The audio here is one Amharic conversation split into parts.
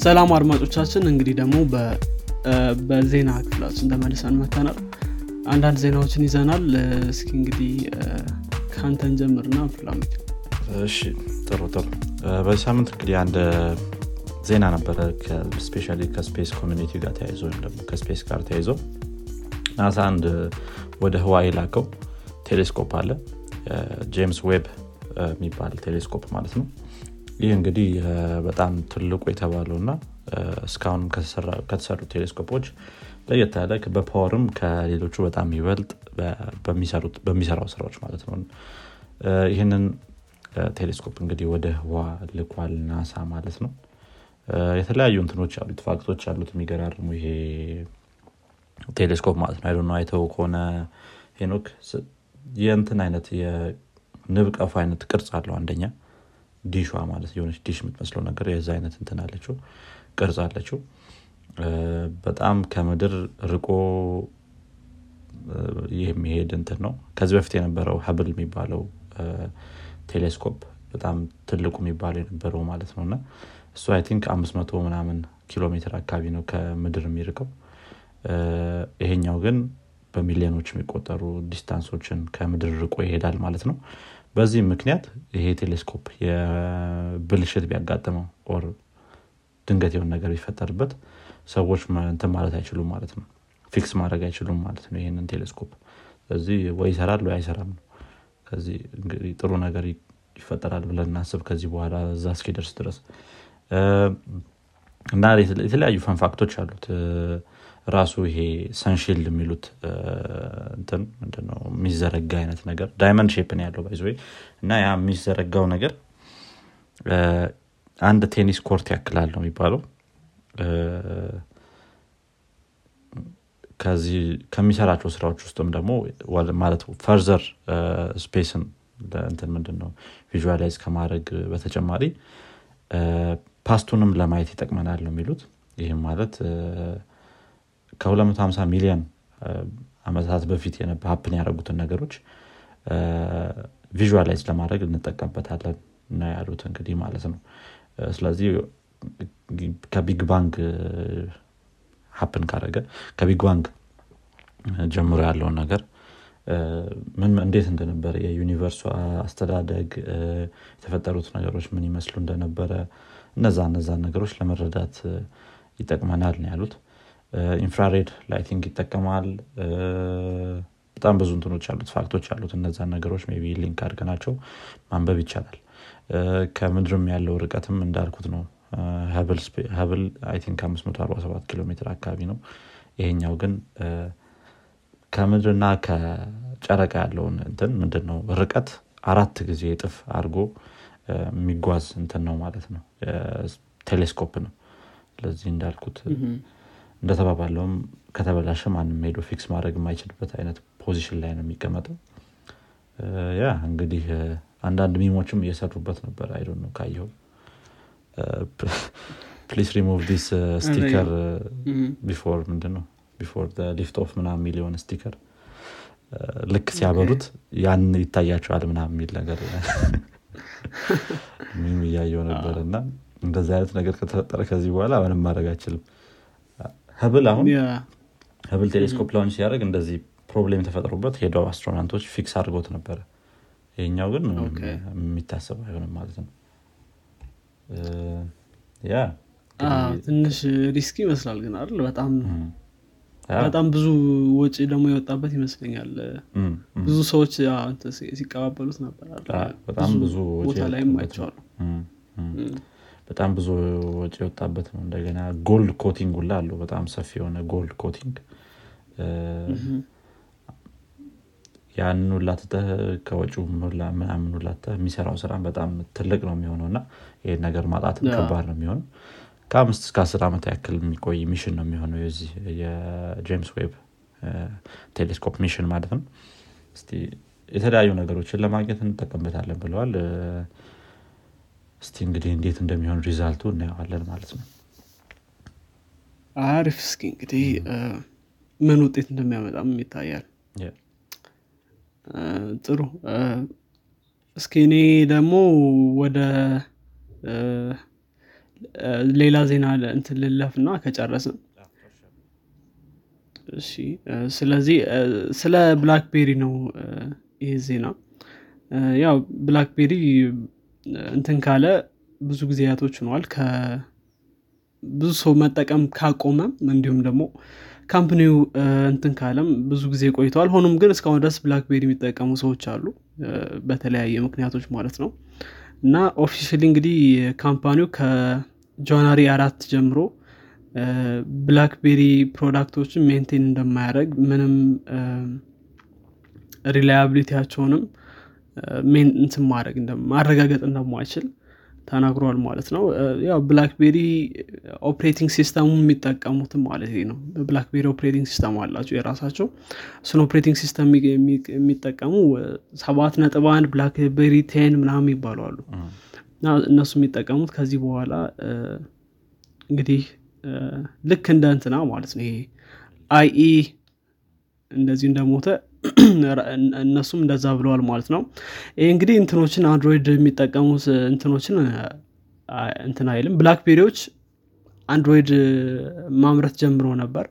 ሰላም አድማጮቻችን እንግዲህ ደግሞ በዜና ክፍላችን ተመልሰን መጥተናል አንዳንድ ዜናዎችን ይዘናል። እስኪ እንግዲህ ከአንተን ጀምርና ፍላሚት እሺ ጥሩ ጥሩ። በዚህ ሳምንት እንግዲህ አንድ ዜና ነበረ። specially ከ space community ጋር ተያይዞ ወይም ደግሞ ከ space ጋር ተያይዞ ናሳ አንድ ወደ ህዋ የላከው ቴሌስኮፕ አለ። ጄምስ ዌብ የሚባል ቴሌስኮፕ ማለት ነው ይህ እንግዲህ በጣም ትልቁ የተባለው እና እስካሁን ከተሰሩ ቴሌስኮፖች ለየት ያለ በ power ም ከሌሎቹ በጣም ይበልጥ በሚሰራው ስራዎች ማለት ነው። ይህንን ቴሌስኮፕ እንግዲህ ወደ ህዋ ልኳል ናሳ ማለት ነው። የተለያዩ እንትኖች አሉት fact ኦች አሉት። የሚገራርሙ ይሄ ቴሌስኮፕ ማለት ነው። አይዶ አይተው ከሆነ ሄኖክ የእንትን አይነት የንብ ቀፎ አይነት ቅርጽ አለው አንደኛ ዲሿ ማለት የሆነች ዲሽ የምትመስለው ነገር የዛ አይነት እንትን አለችው ቅርጽ አለችው። በጣም ከምድር ርቆ የሚሄድ እንትን ነው። ከዚህ በፊት የነበረው ሀብል የሚባለው ቴሌስኮፕ በጣም ትልቁ የሚባለው የነበረው ማለት ነው። እና እሱ I think አምስት መቶ ምናምን ኪሎ ሜትር አካባቢ ነው ከምድር የሚርቀው። ይሄኛው ግን በሚሊዮኖች የሚቆጠሩ distance ኦችን ከምድር ርቆ ይሄዳል ማለት ነው በዚህ ምክንያት ይሄ ቴሌስኮፕ የብልሽት ቢያጋጥመው or ድንገት የሆን ነገር ቢፈጠርበት ሰዎች እንትን ማለት አይችሉም ማለት ነው። fix ማድረግ አይችሉም ማለት ነው ይህንን ቴሌስኮፕ። ስለዚህ ወይ ይሰራል ወይ አይሰራም ነው። ከዚህ እንግዲህ ጥሩ ነገር ይፈጠራል ብለን እናስብ ከዚህ በኋላ እዛ እስኪደርስ ድረስ። እና የተለያዩ fun fact ኦች አሉት ራሱ ይሄ sunshield የሚሉት የሚዘረጋ አይነት ነገር diamond shape ን ያለው by the እና ያ የሚዘረጋው ነገር አንድ tennis court ያክላል ነው የሚባለው። ከዚህ ከሚሰራቸው ስራዎች ውስጥም ደግሞ ማለት further space ን እንትን ምንድን ነው visualize ከማድረግ በተጨማሪ past ኡንም ለማየት ይጠቅመናል ነው የሚሉት። ይህም ማለት ከ250 ሚሊዮን አመታት በፊት happen ያደረጉትን ነገሮች visualize ለማድረግ እንጠቀምበታለን እና ያሉት እንግዲህ ማለት ነው። ስለዚህ ከ Big Bang happen ካደረገ ከ Big Bang ጀምሮ ያለውን ነገር ምን እንዴት እንደነበረ የ universe ኡ አስተዳደግ የተፈጠሩት ነገሮች ምን ይመስሉ እንደነበረ እነዛ እነዛን ነገሮች ለመረዳት ይጠቅመናል ነው ያሉት infrared lighting ይጠቀማል። በጣም ብዙ እንትኖች አሉት fact ኦች አሉት። እነዛን ነገሮች be link አድርገናቸው ማንበብ ይቻላል። ከምድርም ያለው ርቀትም እንዳልኩት ነው። ሀብል think 547 ኪሎ ሜትር አካባቢ ነው። ይሄኛው ግን ከምድርና ከጨረቃ ያለውን እንትን ምንድን ነው ርቀት አራት ጊዜ እጥፍ አድርጎ የሚጓዝ እንትን ነው ማለት ነው። ቴሌስኮፕ ነው። ስለዚህ እንዳልኩት እንደተባባለውም ከተበላሸ ማንም ሄዶ fix ማድረግ የማይችልበት አይነት position ላይ ነው የሚቀመጠው። ያ እንግዲህ አንዳንድ meme ኦችም እየሰሩበት ነበር። አይዶ ነው ካየው ፕሊስ ሪሙቭ ዲስ ስቲከር ቢፎር ምንድን ነው before lift off ምናምን ሚሊዮን sticker ልክ ሲያበሩት ያን ይታያቸዋል ምናምን የሚል ነገር meme እያየው ነበር። እና እንደዚህ አይነት ነገር ከተፈጠረ ከዚህ በኋላ ምንም ማድረግ አይችልም ህብል አሁን ህብል ቴሌስኮፕ launch ሲያደርግ እንደዚህ problem ተፈጥሮበት ሄደው astronaut ኦች fix አድርጎት ነበረ። ይህኛው ግን የሚታሰብ አይሆንም ማለት ነው። ያ ትንሽ risk ይመስላል ግን አይደል? በጣም በጣም ብዙ ወጪ ደግሞ የወጣበት ይመስለኛል። ብዙ ሰዎች ሲቀባበሉት ነበር በጣም ብዙ ቦታ ላይም አይቸዋሉ በጣም ብዙ ወጪ የወጣበት ነው። እንደገና gold coating ሁላ አለው። በጣም ሰፊ የሆነ gold coating። ያንን ሁላ ትተህ ከወጪው ምናምን ሁላ የሚሰራው ስራ በጣም ትልቅ ነው የሚሆነው። እና ይህን ነገር ማጣትም ከባድ ነው የሚሆነው። ከአምስት እስከ አስር ዓመት ያክል የሚቆይ mission ነው የሚሆነው የዚህ የጄምስ ዌብ ቴሌስኮፕ mission ማለት ነው። የተለያዩ ነገሮችን ለማግኘት እንጠቀምበታለን ብለዋል እስቲ እንግዲህ እንዴት እንደሚሆን result ኡ እናየዋለን ማለት ነው። አሪፍ እስኪ እንግዲህ ምን ውጤት እንደሚያመጣም ይታያል። ጥሩ እስኪ እኔ ደግሞ ወደ ሌላ ዜና እንትን ልለፍና ከጨረስን። እሺ ስለዚህ ስለ ብላክቤሪ ነው ይህ ዜና። ያው ብላክቤሪ እንትን ካለ ብዙ ጊዜያቶች ሆነዋል። ብዙ ሰው መጠቀም ካቆመም እንዲሁም ደግሞ company ው እንትን ካለም ብዙ ጊዜ ቆይተዋል። ሆኖም ግን እስካሁን ድረስ ብላክቤሪ የሚጠቀሙ ሰዎች አሉ። በተለያየ ምክንያቶች ማለት ነው። እና officially እንግዲህ company ው ከ January አራት ጀምሮ ብላክቤሪ product ኦችን maintain እንደማያደረግ ምንም reliability ያቸውንም እንትን ማድረግ ማረጋገጥ እንደማይችል ተናግሯል ማለት ነው። ያው ብላክቤሪ operating system ኡ የሚጠቀሙትም ማለት ነው። ብላክቤሪ operating system አላቸው የራሳቸው። እሱን operating system የሚጠቀሙ ሰባት ነጥብ አንድ ብላክቤሪ ten ምናምን ይባለዋሉ እና እነሱ የሚጠቀሙት ከዚህ በኋላ እንግዲህ ልክ እንደ እንትና ማለት ነው። ይሄ IE እንደዚሁ እንደሞተ እነሱም እንደዛ ብለዋል ማለት ነው። ይህ እንግዲህ እንትኖችን አንድሮይድ የሚጠቀሙት እንትኖችን እንትን አይልም። ብላክቤሪዎች አንድሮይድ ማምረት ጀምሮ ነበር።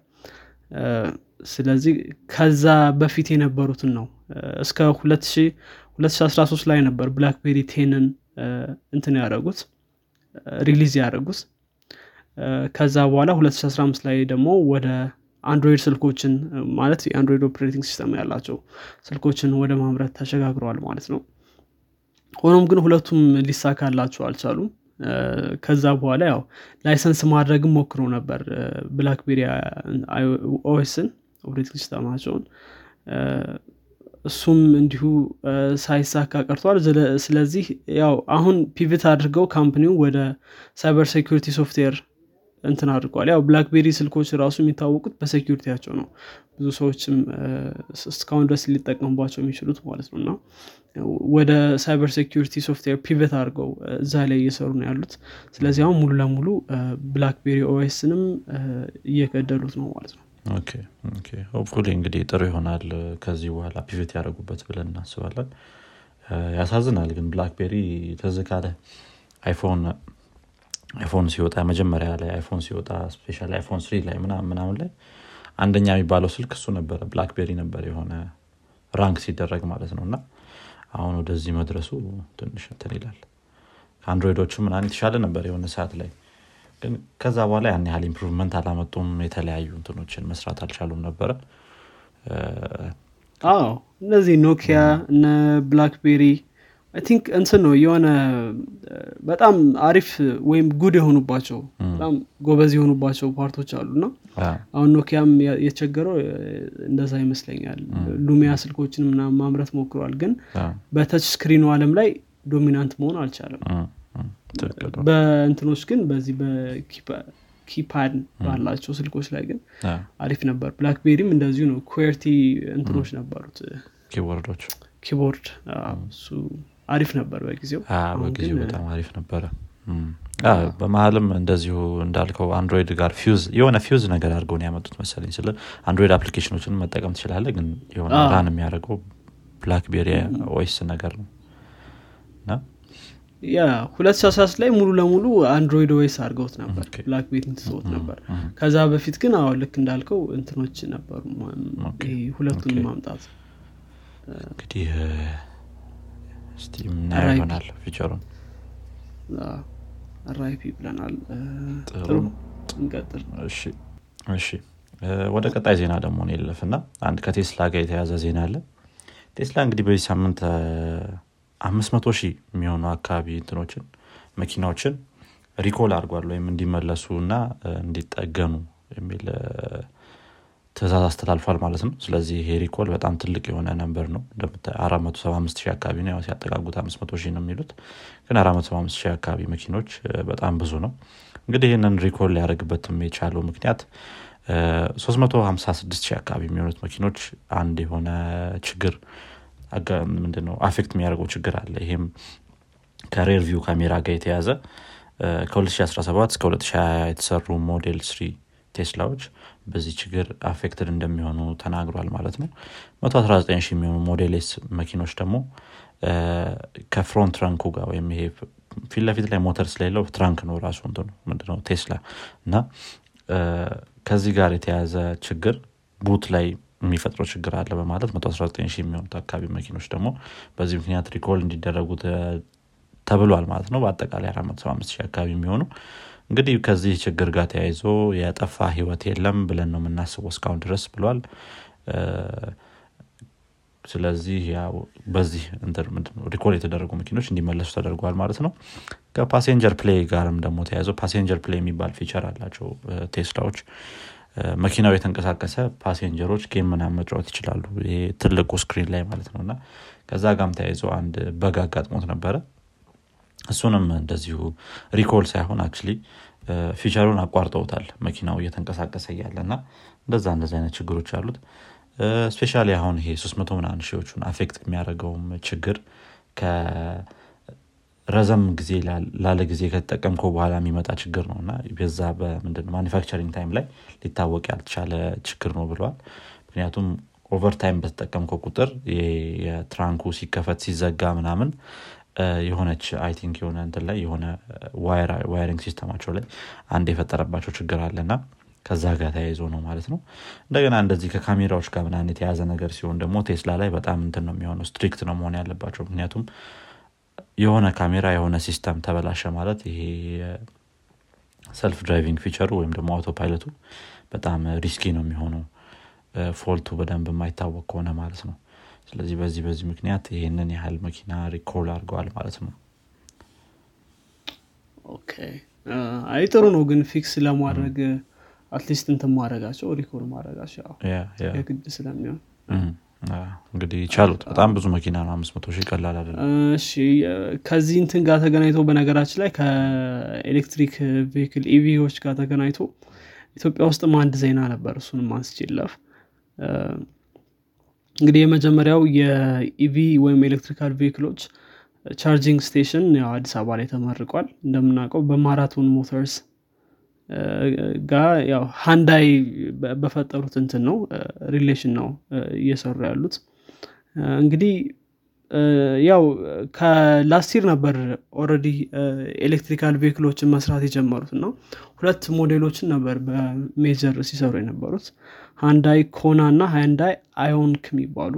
ስለዚህ ከዛ በፊት የነበሩትን ነው። እስከ 2013 ላይ ነበር ብላክቤሪ ten ን እንትን ያደረጉት release ያደረጉት። ከዛ በኋላ 2015 ላይ ደግሞ ወደ አንድሮይድ ስልኮችን ማለት የአንድሮይድ operating system ያላቸው ስልኮችን ወደ ማምረት ተሸጋግረዋል ማለት ነው። ሆኖም ግን ሁለቱም ሊሳካላቸው አልቻሉም። ከዛ በኋላ ያው license ማድረግም ሞክሮ ነበር። ብላክቤሪ OS ን operating system ኣቸውን። እሱም እንዲሁ ሳይሳካ ቀርቷል። ስለዚህ ያው አሁን pivot አድርገው company ው ወደ cyber security software እንትን አድርገዋል ያው ብላክቤሪ ስልኮች ራሱ የሚታወቁት በ security ያቸው ነው። ብዙ ሰዎችም እስካሁን ድረስ ሊጠቀሙባቸው የሚችሉት ማለት ነው። እና ወደ cyber security software pivot አድርገው እዛ ላይ እየሰሩ ነው ያሉት። ስለዚህ አሁን ሙሉ ለሙሉ ብላክቤሪ OS ንም እየገደሉት ነው ማለት ነው። hopefully እንግዲህ ጥሩ ይሆናል ከዚህ በኋላ pivot ያደረጉበት ብለን እናስባለን። ያሳዝናል ግን ብላክቤሪ ትዝ ካለህ አይፎን አይፎን ሲወጣ መጀመሪያ ላይ አይፎን ሲወጣ especially አይፎን three ላይ ምናምን ላይ አንደኛ የሚባለው ስልክ እሱ ነበረ። ብላክቤሪ ነበር የሆነ rank ሲደረግ ማለት ነው። እና አሁን ወደዚህ መድረሱ ትንሽ እንትን ይላል። ከአንድሮይዶቹ ምናምን የተሻለ ነበር የሆነ ሰዓት ላይ። ግን ከዛ በኋላ ያን ያህል improvement አላመጡም። የተለያዩ እንትኖችን መስራት አልቻሉም ነበረ። አዎ እነዚህ ኖኪያ እነ ብላክቤሪ think እንትን ነው የሆነ በጣም አሪፍ ወይም good የሆኑባቸው በጣም ጎበዝ የሆኑባቸው part ኦች አሉ እና አሁን ኖኪያም የቸገረው እንደዛ ይመስለኛል። ሉሚያ ስልኮችን ምናምን ማምረት ሞክሯል ግን በ touch screen ኡ አለም ላይ dominant መሆን አልቻለም። በእንትኖች ግን በዚህ በ keypad ባላቸው ስልኮች ላይ ግን አሪፍ ነበር። ብላክቤሪም እንደዚሁ ነው። QWERTY እንትኖች ነበሩት። keyboard ኦች። keyboard እሱ አሪፍ ነበር በጊዜው። በጊዜው በጣም አሪፍ ነበረ። በመሀልም እንደዚሁ እንዳልከው አንድሮይድ ጋር ፊውዝ የሆነ ፊውዝ ነገር አድርገውት ያመጡት መሰለኝ ስለ አንድሮይድ application ኦችን መጠቀም ትችላለህ ግን የሆነ run የሚያደርገው ብላክቤሪ OS ነገር ነው። ያ ሁለት ሺ ላይ ሙሉ ለሙሉ አንድሮይድ ኦይስ አድርገውት ነበር። ብላክቤሪ ትስወት ነበር። ከዛ በፊት ግን አዎ ልክ እንዳልከው እንትኖች ነበሩ። ሁለቱን ማምጣት። እንግዲህ እስቲ ምናየው ይሆናል ፊቸሩን ራይፒ ብለናል። ጥሩ። እንቀጥል። እሺ ወደ ቀጣይ ዜና ደግሞ የለፍ እና አንድ ከቴስላ ጋር የተያዘ ዜና አለ። ቴስላ እንግዲህ በዚህ ሳምንት አምስት መቶ ሺህ የሚሆኑ አካባቢ እንትኖችን መኪናዎችን recall አድርጓል ወይም እንዲመለሱ እና እንዲጠገኑ የሚል ትእዛዝ አስተላልፏል ማለት ነው። ስለዚህ ይሄ recall በጣም ትልቅ የሆነ number ነው። አራት መቶ ሰባ አምስት ሺህ አካባቢ ነው። አምስት መቶ ሺህ ነው የሚሉት። ግን አራት መቶ ሰባ አምስት ሺህ አካባቢ መኪኖች በጣም ብዙ ነው። እንግዲህ ይህንን recall ሊያደርግበትም የቻለው ምክንያት 356 ሺህ አካባቢ የሚሆኑት መኪኖች አንድ የሆነ ችግር ምንድነው? affect የሚያደርገው ችግር አለ። ይሄም ከ rear view camera ጋር የተያያዘ ከ2017 እስከ 2020 የተሰሩ ሞዴል ስሪ ቴስላዎች በዚህ ችግር affected እንደሚሆኑ ተናግሯል ማለት ነው። 119 ሺህ የሚሆኑ Model S መኪኖች ደግሞ ከ front trunk ኡ ጋር ወይም ይሄ ፊት ለፊት ላይ ሞተር ስለሌለው trunk ነው ራሱ ምንድነው ቴስላ እና ከዚህ ጋር የተያዘ ችግር ቡት ላይ የሚፈጥረው ችግር አለ በማለት 119 ሺህ የሚሆኑት አካባቢ መኪኖች ደግሞ በዚህ ምክንያት ሪኮል እንዲደረጉ ተብሏል ማለት ነው። በአጠቃላይ 475 ሺህ አካባቢ የሚሆኑ እንግዲህ ከዚህ ችግር ጋር ተያይዞ የጠፋ ህይወት የለም ብለን ነው የምናስበው እስካሁን ድረስ ብሏል። ስለዚህ በዚህ recall የተደረጉ መኪኖች እንዲመለሱ ተደርጓል ማለት ነው። ከ passenger play ጋርም ደግሞ ተያይዘው passenger play የሚባል feature አላቸው ቴስላዎች። መኪናው እየተንቀሳቀሰ passenger ኦች game ምናምን መጫወት ይችላሉ። ይሄ ትልቁ screen ላይ ማለት ነው። እና ከዛ ጋርም ተያይዞ አንድ bug አጋጥሞት ነበረ እሱንም እንደዚሁ recall ሳይሆን actually feature ኡን አቋርጠውታል መኪናው እየተንቀሳቀሰ እያለ እና እንደዛ እንደዚ አይነት ችግሮች አሉት። especially አሁን ይሄ 300 ምናምን ሺዎቹን affect የሚያደርገውም ችግር ረዘም ጊዜ ላለ ጊዜ ከተጠቀምከው በኋላ የሚመጣ ችግር ነው እና በዛ በምንድን manufacturing time ላይ ሊታወቅ ያልተቻለ ችግር ነው ብለዋል። ምክንያቱም over time በተጠቀምከው ቁጥር የ trunk ኡ ሲከፈት ሲዘጋ ምናምን የሆነች I think የሆነ እንትን ላይ የሆነ wiring system ኣቸው ላይ አንድ የፈጠረባቸው ችግር አለና ከዛ ጋር ተያይዞ ነው ማለት ነው። እንደገና እንደዚህ ከካሜራዎች ጋር ምናምን የተያያዘ ነገር ሲሆን ደግሞ ቴስላ ላይ በጣም እንትን ነው የሚሆነው strict ነው መሆን ያለባቸው። ምክንያቱም የሆነ ካሜራ የሆነ system ተበላሸ ማለት ይሄ self driving feature ኡ ወይም ደግሞ autopilot ኡ በጣም risky ነው የሚሆነው። fault ኡ በደንብ የማይታወቅ ከሆነ ማለት ነው ስለዚህ በዚህ በዚህ ምክንያት ይህንን ያህል መኪና recall አድርገዋል ማለት ነው። አይ ጥሩ ነው ግን fix ለማድረግ at least እንትን ማድረጋቸው recall ማድረጋቸው የግድ ስለሚሆን። እንግዲህ ቻሉት። በጣም ብዙ መኪና ነው። አምስት መቶ ሺህ ቀላል እሺ ከዚህ እንትን ጋር ተገናኝቶ በነገራችን ላይ ከኤሌክትሪክ vehicle EV ዎች ጋር ተገናኝቶ ኢትዮጵያ ውስጥም አንድ ዜና ነበር። እሱንም አንስችለፍ እንግዲህ የመጀመሪያው የ EV ወይም electrical vehicle ኦች charging station ያው አዲስ አበባ ላይ ተመርቋል። እንደምናውቀው በማራቶን ሞተርስ ጋር ያው ሃዩንዳይ በፈጠሩት እንትን ነው relation ነው እየሰሩ ያሉት። እንግዲህ ያው ከ last year ነበር already electrical vehicle ኦችን መስራት የጀመሩት እና ሁለት ሞዴሎችን ነበር በ major ሲሰሩ የነበሩት። ሃዩንዳይ ኮና እና ሃዩንዳይ አዮኒክ የሚባሉ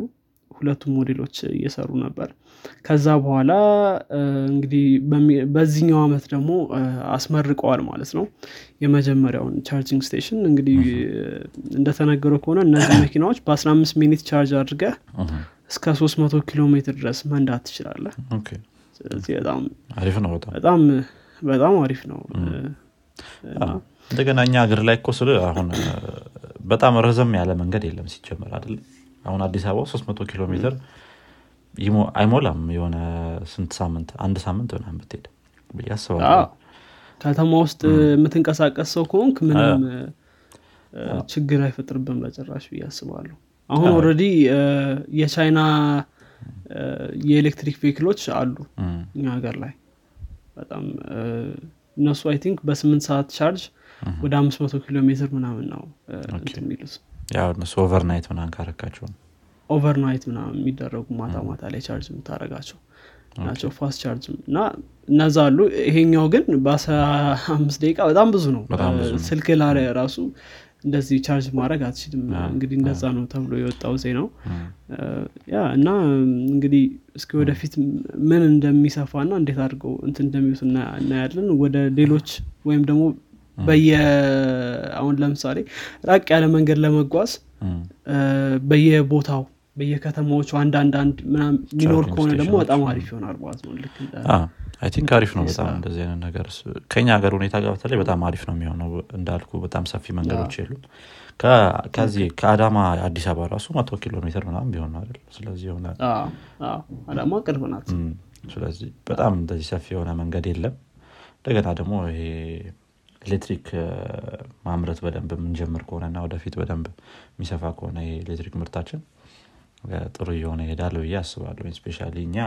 ሁለቱ ሞዴሎች እየሰሩ ነበር። ከዛ በኋላ እንግዲህ በዚህኛው አመት ደግሞ አስመርቀዋል ማለት ነው። የመጀመሪያውን charging station እንግዲህ እንደተነገረው ከሆነ እነዚህ መኪናዎች በ15 minute charge አድርገህ እስከ 300 ኪሎ ሜትር ድረስ መንዳት ትችላለህ። ስለዚህ በጣም አሪፍ ነው በጣም። በጣም አሪፍ ነው። እንደገና እኛ ሀገር ላይ እኮ ስል አሁን በጣም ረዘም ያለ መንገድ የለም ሲጀመር አይደለም አሁን አዲስ አበባ 300 ኪሎ ሜትር አይሞላም የሆነ ስንት ሳምንት አንድ ሳምንት ብዬ አስባለሁ። ከተማ ውስጥ የምትንቀሳቀስ ሰው ከሆንክ ምንም ችግር አይፈጥርብን በጭራሽ ብዬ አስባለሁ አሁን already የቻይና የኤሌክትሪክ vehicle ኦች አሉ እኛ ሀገር ላይ በጣም እነሱ I think በስምንት ሰዓት ቻርጅ ወደ አምስት መቶ ኪሎ ሜትር ምናምን ነው የሚሉት። ያው እነሱ overnight ምናምን ካረካቸው። overnight ምናምን የሚደረጉ ማታ ማታ ላይ charge የምታደርጋቸው ናቸው fast charge እና እነዛ አሉ። ይሄኛው ግን በአስራ አምስት ደቂቃ በጣም ብዙ ነው። ስልክ ላለ ራሱ እንደዚህ ቻርጅ ማድረግ አትችልም። እንግዲህ እንደዛ ነው ተብሎ የወጣው ዜናው yeah እና እንግዲህ እስኪ ወደፊት ምን እንደሚሰፋ ና እንዴት አድርገው እንትን እንደሚሉት እናያለን። ወደ ሌሎች ወይም ደግሞ በየ አሁን ለምሳሌ ራቅ ያለ መንገድ ለመጓዝ በየቦታው በየከተማዎቹ አንዳንድ አንድ ሚኖር ከሆነ ደግሞ በጣም አሪፍ ይሆናል ማለት ነው። ልክ I think አሪፍ ነው በጣም እንደዚህ አይነት ነገር ከኛ ሀገር ሁኔታ ጋር በተለይ በጣም አሪፍ ነው የሚሆነው እንዳልኩ በጣም ሰፊ መንገዶች የሉት ከዚህ ከአዳማ አዲስ አበባ ራሱ መቶ ኪሎ ሜትር ምናምን ቢሆን አይደል? ስለዚህ የሆነ አዳማ ቅርብ ናት። ስለዚህ በጣም እንደዚህ ሰፊ የሆነ መንገድ የለም። እንደገና ደግሞ ይሄ ኤሌክትሪክ ማምረት በደንብ የምንጀምር ከሆነና ወደፊት በደንብ የሚሰፋ ከሆነ የኤሌክትሪክ ምርታችን ጥሩ እየሆነ ይሄዳል ብዬ አስባለሁ። especially እኛ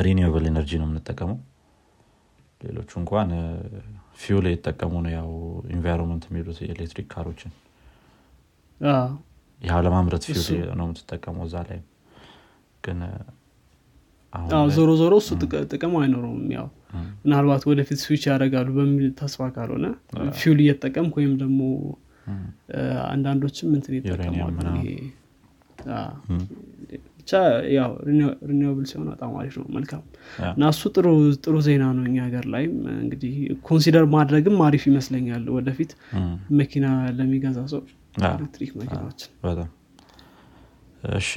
renewable energy ነው የምንጠቀመው። ሌሎቹ እንኳን fuel የተጠቀሙ ነው ያው environment የሚሉት የኤሌክትሪክ car ኦችን። ያው ለማምረት fuel ነው የምትጠቀመው እዛ ላይ ግን ዞሮ ዞሮ እሱ ጥቅ- ጥቅም አይኖረውም ያው ምናልባት ወደፊት ስዊች ያደርጋሉ በሚል ተስፋ ካልሆነ fuel እየተጠቀምክ ወይም ደግሞ አንዳንዶችም እንትን ይጠቀማሉ ምናምን። ይሄ፣ አ፣ እም፣ ብቻ ያው renewable ሲሆን በጣም አሪፍ ነው። መልካም እና እሱ ጥሩ ጥሩ ዜና ነው እኛ ሀገር ላይም። እንግዲህ consider ማድረግም አሪፍ ይመስለኛል ወደፊት መኪና ለሚገዛ ሰው ኤሌክትሪክ መኪናዎችን። በጣም እሺ።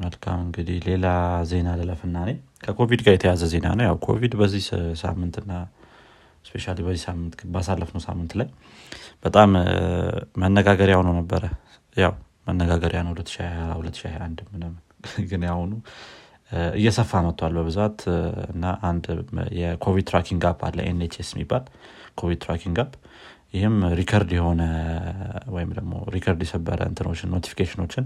መልካም እንግዲህ ሌላ ዜና ልለፍና እኔ ከኮቪድ ጋር የተያዘ ዜና ነው። ያው ኮቪድ በዚህ ሳምንትና especially በዚህ ሳምንት ባሳለፍነው ሳምንት ላይ በጣም መነጋገሪያ ሆኖ ነበረ። ያው መነጋገሪያ ነው 2020 2021 ምናምን። ግን ያሁኑ እየሰፋ መጥቷል በብዛት። እና አንድ የኮቪድ tracking app አለ NHS የሚባል ኮቪድ tracking app። ይህም record የሆነ ወይም ደግሞ record የሰበረ እንትኖችን notification ኦችን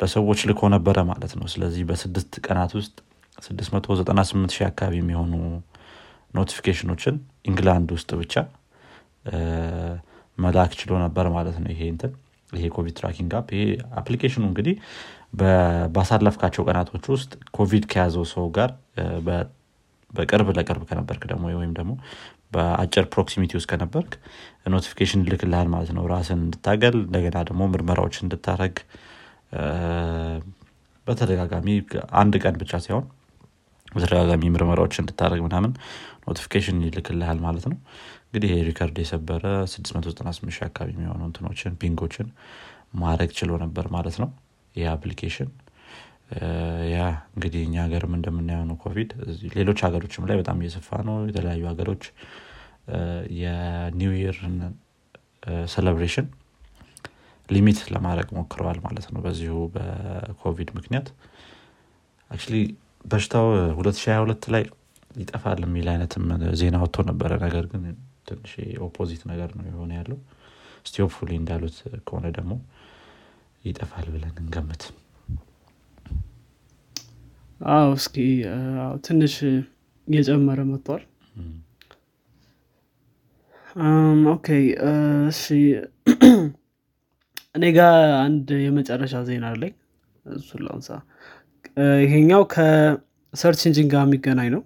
ለሰዎች ልኮ ነበረ ማለት ነው። ስለዚህ በስድስት ቀናት ውስጥ 698 ሺህ አካባቢ የሚሆኑ notification ኦችን ኢንግላንድ ውስጥ ብቻ መላክ ችሎ ነበር ማለት ነው ይሄ እንትን ይሄ ኮቪድ tracking app። ይሄ application ኑ እንግዲህ ባሳለፍካቸው ቀናቶች ውስጥ ኮቪድ ከያዘው ሰው ጋር በቅርብ ለቅርብ ከነበርክ ደግሞ ወይም ደግሞ በአጭር proximity ውስጥ ከነበርክ notification ይልክልሃል ማለት ነው። ራስን እንድታገል እንደገና ደግሞ ምርመራዎች እንድታረግ እ፣ በተደጋጋሚ አንድ ቀን ብቻ ሳይሆን በተደጋጋሚ ምርመራዎች እንድታደረግ ምናምን notification ይልክልሃል ማለት ነው እንግዲህ ይሄ record የሰበረ 698 ሺህ አካባቢ የሚሆኑ እንትኖችን ping ኦችን ማድረግ ችሎ ነበር ማለት ነው። ይህ application yeah እንግዲህ እኛ ሀገርም እንደምናየው ነው ኮቪድ። ሌሎች ሀገሮችም ላይ በጣም እየሰፋ ነው። የተለያዩ ሀገሮች የ new year ን celebration limit ለማድረግ ሞክረዋል ማለት ነው። በዚሁ በኮቪድ ምክንያት actually በሽታው 2022 ላይ ይጠፋል የሚል አይነትም ዜና ወጥቶ ነበረ። ነገር ግን ትንሽ opposite ነገር ነው የሆነ ያለው። እስቲ እንዳሉት ከሆነ ደግሞ ይጠፋል ብለን እንገምት። አዎ እስኪ ትንሽ እየጨመረ መጥቷል። okay እሺ። እኔ ጋር አንድ የመጨረሻ ዜና አለኝ። እሱን ላንሳ። ይሄኛው ከ search engine ጋር የሚገናኝ ነው።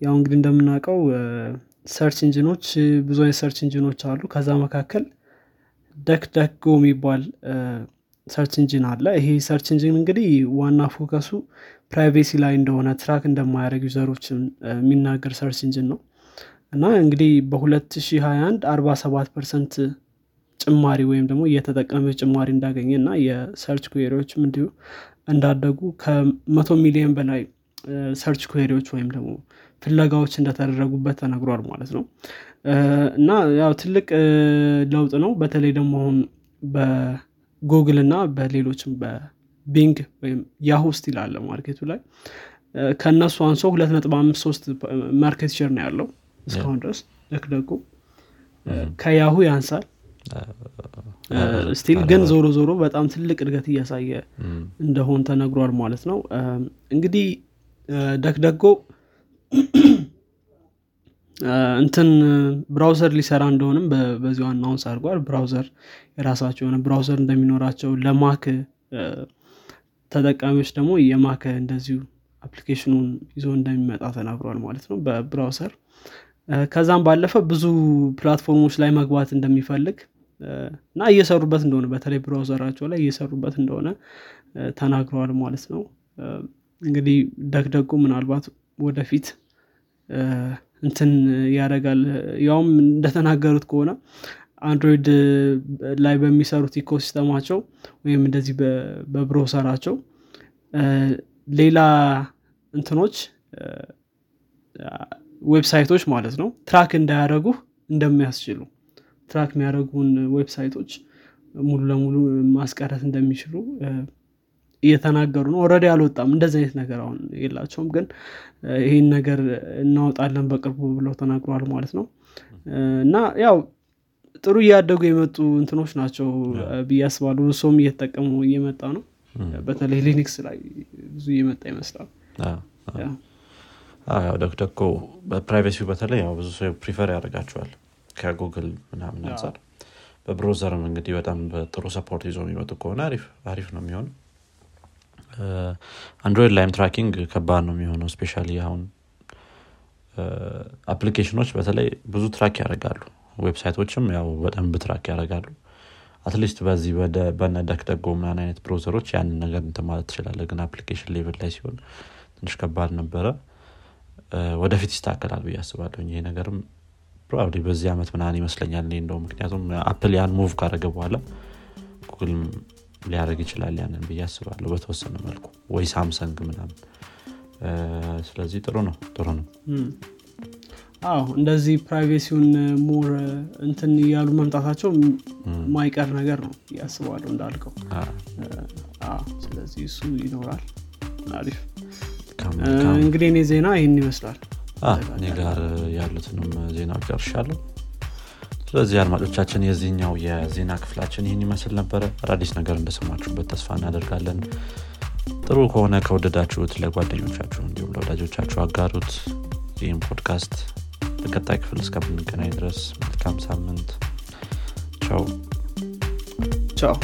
ያው እንግዲህ እንደምናውቀው search engine ኦች ብዙ አይነት search engine ኦች አሉ። ከዛ መካከል DuckDuck የሚባል search engine አለ። ይሄ search engine እንግዲህ ዋና focus ኡ privacy ላይ እንደሆነ track እንደማያደርግ user ኦችን የሚናገር search engine ነው። እና እንግዲህ በ2021 47 percent ጭማሪ ወይም ደግሞ የተጠቃሚዎች ጭማሪ እንዳገኘ እና የ search query ዎችም እንዲሁ እንዳደጉ ከመቶ ሚሊዮን በላይ search query ዎች ወይም ደግሞ ፍለጋዎች እንደተደረጉበት ተነግሯል ማለት ነው። እና ያው ትልቅ ለውጥ ነው። በተለይ ደግሞ አሁን በጉግል እና በሌሎችም በ Bing ወይም Yahoo still አለ market ኡ ላይ። ከእነሱ አንሶ ሁለት ነጥብ አምስት ሶስት market share ነው ያለው እስካሁን ድረስ DuckDuckGo ከ Yahoo ያንሳል። still ግን ዞሮ ዞሮ በጣም ትልቅ እድገት እያሳየ እንደሆን ተነግሯል ማለት ነው። እንግዲህ DuckDuckGo እንትን browser ሊሰራ እንደሆንም በ- በዚሁ announce አድርጓል። browser የራሳቸው የሆነ browser እንደሚኖራቸው ለ Mac ተጠቃሚዎች ደግሞ የ Mac እንደዚሁ application ኑን ይዞ እንደሚመጣ ተናግሯል ማለት ነው በ browser እ፣ ከዛም ባለፈ ብዙ platform ኦች ላይ መግባት እንደሚፈልግ እና እየሰሩበት እንደሆነ በተለይ browser አቸው ላይ እየሰሩበት እንደሆነ ተናግረዋል ማለት ነው። እንግዲህ DuckDuckGo ምናልባት ወደፊት እንትን ያደርጋል። ያውም እንደተናገሩት ከሆነ Android ላይ በሚሰሩት ecosystem አቸው ወይም እንደዚህ በ browser አቸው ሌላ እንትኖች website ኦች ማለት ነው track እንዳያደረጉ እንደሚያስችሉ track የሚያደረጉን website ኦች ሙሉ ለሙሉ ማስቀረት እንደሚችሉ እየተናገሩ ነው። already አልወጣም። እንደዚህ አይነት ነገር አሁን የላቸውም። ግን ይህን ነገር እናወጣለን በቅርቡ ብለው ተናግረዋል ማለት ነው። እና ያው ጥሩ እያደጉ የመጡ እንትኖች ናቸው ብዬ አስባለሁ። ሰውም እየተጠቀሙ እየመጣ ነው። በተለይ Linux ላይ ብዙ እየመጣ ይመስላል። DuckDuckGo በ privacy ው በተለይ ያው ብዙ ሰው prefer ያደርጋቸዋል ከጉግል ምናምን አንጻር በ browser ም እንግዲህ በጣም በጥሩ support ይዞ የሚመጡ ከሆነ አሪፍ ነው የሚሆን Android ላይም tracking ከባድ ነው የሚሆነው especially አሁን። application ኦች በተለይ ብዙ track ያደርጋሉ። website ኦችም ያው በደንብ track ያደርጋሉ። አትሊስት በዚህ በነ ደክደጎ ምናን አይነት ብሮዘሮች ያንን ነገር እንትን ማለት ትችላለ ግን አፕሊኬሽን ሌቭል ላይ ሲሆን ትንሽ ከባድ ነበረ። ወደፊት ይስተካከላል ብዬ አስባለሁ። ይሄ ነገርም ፕሮባብሊ በዚህ ዓመት ምናን ይመስለኛል እንደው ምክንያቱም አፕል ያን ሙቭ ካደረገ በኋላ ጉግል ሊያደርግ ይችላል ያንን ብዬ አስባለሁ በተወሰነ መልኩ። ወይ ሳምሰንግ ምናምን። ስለዚህ ጥሩ ነው ጥሩ ነው። አዎ እንደዚህ privacy ውን more እንትን እያሉ መምጣታቸው ማይቀር ነገር ነው ያስባለሁ እንዳልከው። ስለዚህ እሱ ይኖራል። አሪፍ። እንግዲህ እኔ ዜና ይህን ይመስላል። እኔ ጋር ያሉትንም ዜናዎች ጨርሻለሁ ስለዚህ አድማጮቻችን የዚህኛው የዜና ክፍላችን ይህን ይመስል ነበረ አዳዲስ ነገር እንደሰማችሁበት ተስፋ እናደርጋለን። ጥሩ ከሆነ ከወደዳችሁት ለጓደኞቻችሁ እንዲሁም ለወዳጆቻችሁ አጋሩት። ይህም ፖድካስት በቀጣይ ክፍል እስከምንገናኝ ድረስ መልካም ሳምንት። ቻው። ቻው